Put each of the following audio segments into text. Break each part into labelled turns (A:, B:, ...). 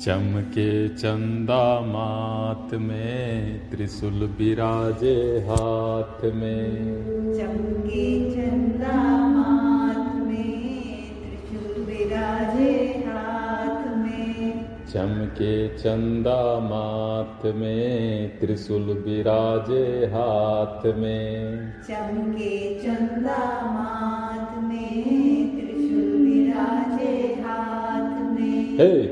A: चमके चंदा मात में त्रिशूल विराजे हाथ में।
B: चमके चंदा माथ में त्रिशूल विराजे हाथ में।
A: चमके चंदा मात में त्रिशूल विराजे हाथ में।
B: चमके चंदा मात में त्रिशूल विराजे हाथ में।
A: हे!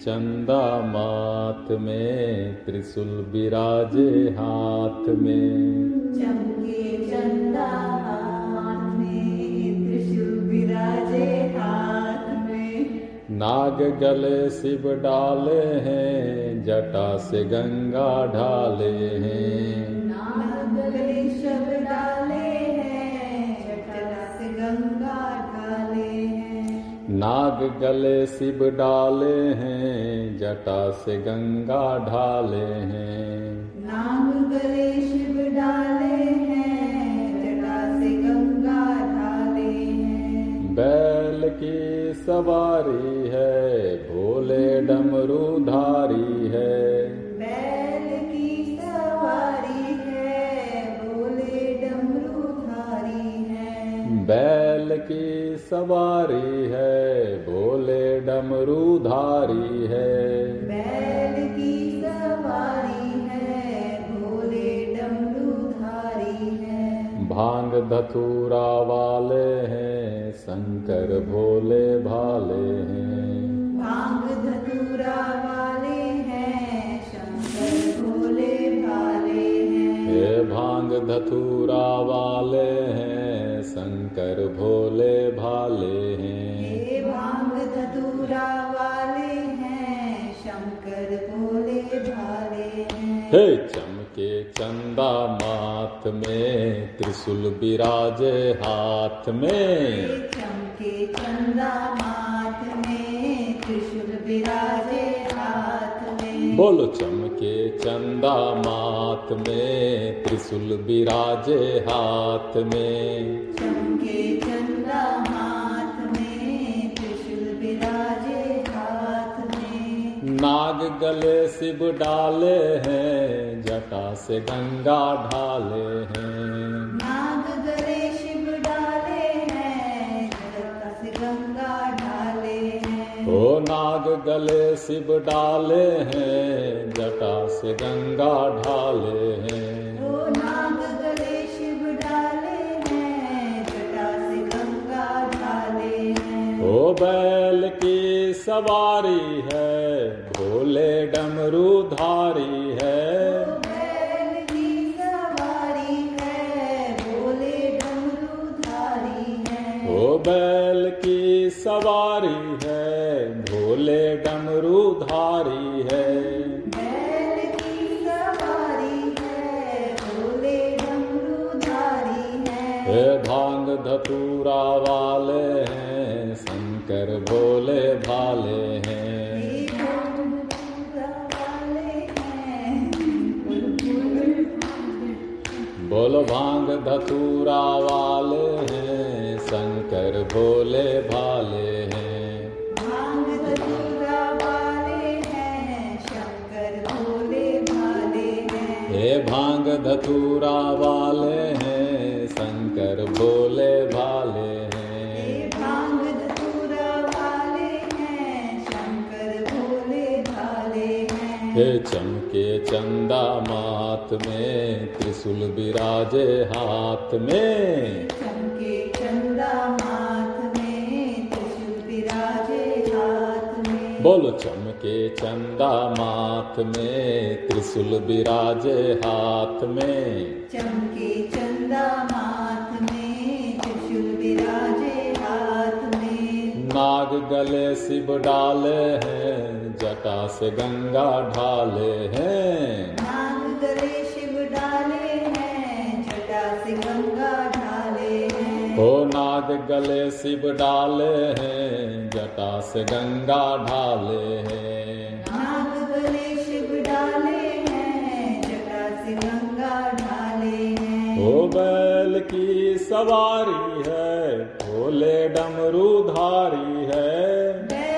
A: चंदा मात में त्रिशूल विराजे हाथ में।
B: चमके चंदा हाथ में त्रिशूल विराजे हाथ में।
A: नाग गले शिव डाले हैं जटा से गंगा ढाले हैं।
B: नाग गले शब डाले
A: नाग गले शिव डाले हैं जटा से गंगा ढाले हैं।
B: नाग गले शिव डाले हैं जटा से गंगा ढाले हैं।
A: बैल की सवारी है भोले डमरू धारी है।
B: बैल की सवारी है भोले डमरू धारी है।
A: बैल की सवारी है भोले डमरूधारी है।
B: बैल की सवारी है भोले डमरूधारी है।
A: भाँग धतूरा वाले हैं शंकर भोले भाले हैं।
B: भाँग धतूरा वाले हैं शंकर भोले भाले हे
A: भाँग धतूरा वाले हैं शंकर भोले भाले हैं।
B: ये भाँग धतूरा वाले हैं शंकर भोले भाले हैं।
A: हे चमके चंदा माथ में त्रिशूल विराजे हाथ में।
B: चमके चंदा माथ में त्रिशूल विराजे हाथ में।
A: बोलो चमके चंदा मात में त्रिशूल विराजे हाथ में।
B: चमके चंदा मात में त्रिशूल विराजे हाथ में।
A: नाग गले शिव डाले हैं जटा से गंगा ढाले हैं।
B: नाग गले शिव डाले हैं जटा से गंगा ढाले हैं।
A: ओ नाग गले शिव डाले हैं जटा से गंगा ढाले हैं।
B: ओ
A: बैल की सवारी है भोले है।
B: की सवारी है है।
A: ओ बैल की सवारी है डमरूधारी है।
B: बैल की सवारी है भोले डमरूधारी है।
A: भाँग धतूरा वाले हैं शंकर भोले भाले हैं।
B: हैं
A: बोल भाँग धतूरा वाले हैं शंकर भोले भाले हैं।
B: भाँग धतूरा वाले हैं शंकर भोले भाले हैं।
A: भाँग धतूरा वाले हैं शंकर भोले भाले हैं।
B: हे
A: चमके चंदा मात में त्रिशूल विराजे हाथ में।
B: चमके चंदा मात में त्रिशूल विराजे हाथ में।
A: बोलो चमके चंदा माथ में त्रिशूल विराजे हाथ में।
B: चमके चंदा माथ में त्रिशूल विराजे हाथ में।
A: नाग गले शिव डाले हैं जटा से गंगा ढाले हैं। ओ नाग गले शिव डाले हैं जटा से गंगा ढाले हैं।
B: नाग गले शिव डाले हैं जटा से गंगा ढाले हैं।
A: ओ बैल की सवारी है भोले डमरूधारी है।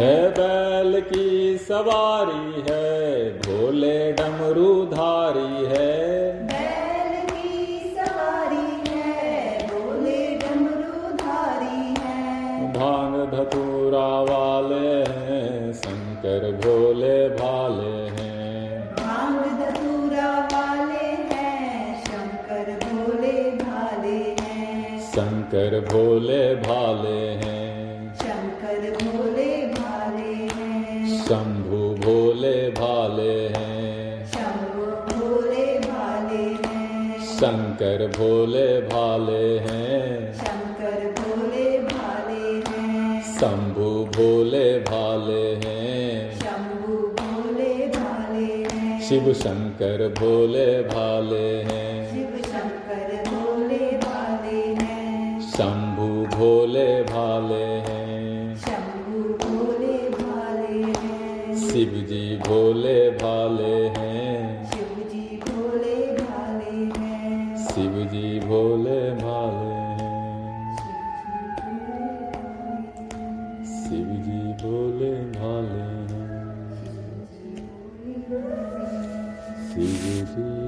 A: है बैल की सवारी है भोले डमरूधारी है।
B: बैल की सवारी है भोले डमरूधारी है।
A: भाँग धतूरा वाले हैं शंकर भोले भाले हैं।
B: भाँग धतूरा वाले हैं शंकर भोले भाले हैं।
A: शंकर भोले भाले हैं।
B: शंकर भोले
A: शंभु भोले भाले हैं।
B: शंभु भोले भाले हैं।
A: शंकर भोले भाले हैं।
B: शंकर भोले भाले हैं।
A: शंभु भोले भाले हैं।
B: शंभु भोले भाले हैं।
A: शिव शंकर भोले भाले हैं।
B: शिव शंकर भोले भाले हैं।
A: शंभु भोले भाले हैं। शिव जी भोले भाले हैं।
B: शिव जी भोले भाले हैं।
A: शिव जी भोले भाले हैं। शिव जी भोले भाले हैं। शिव जी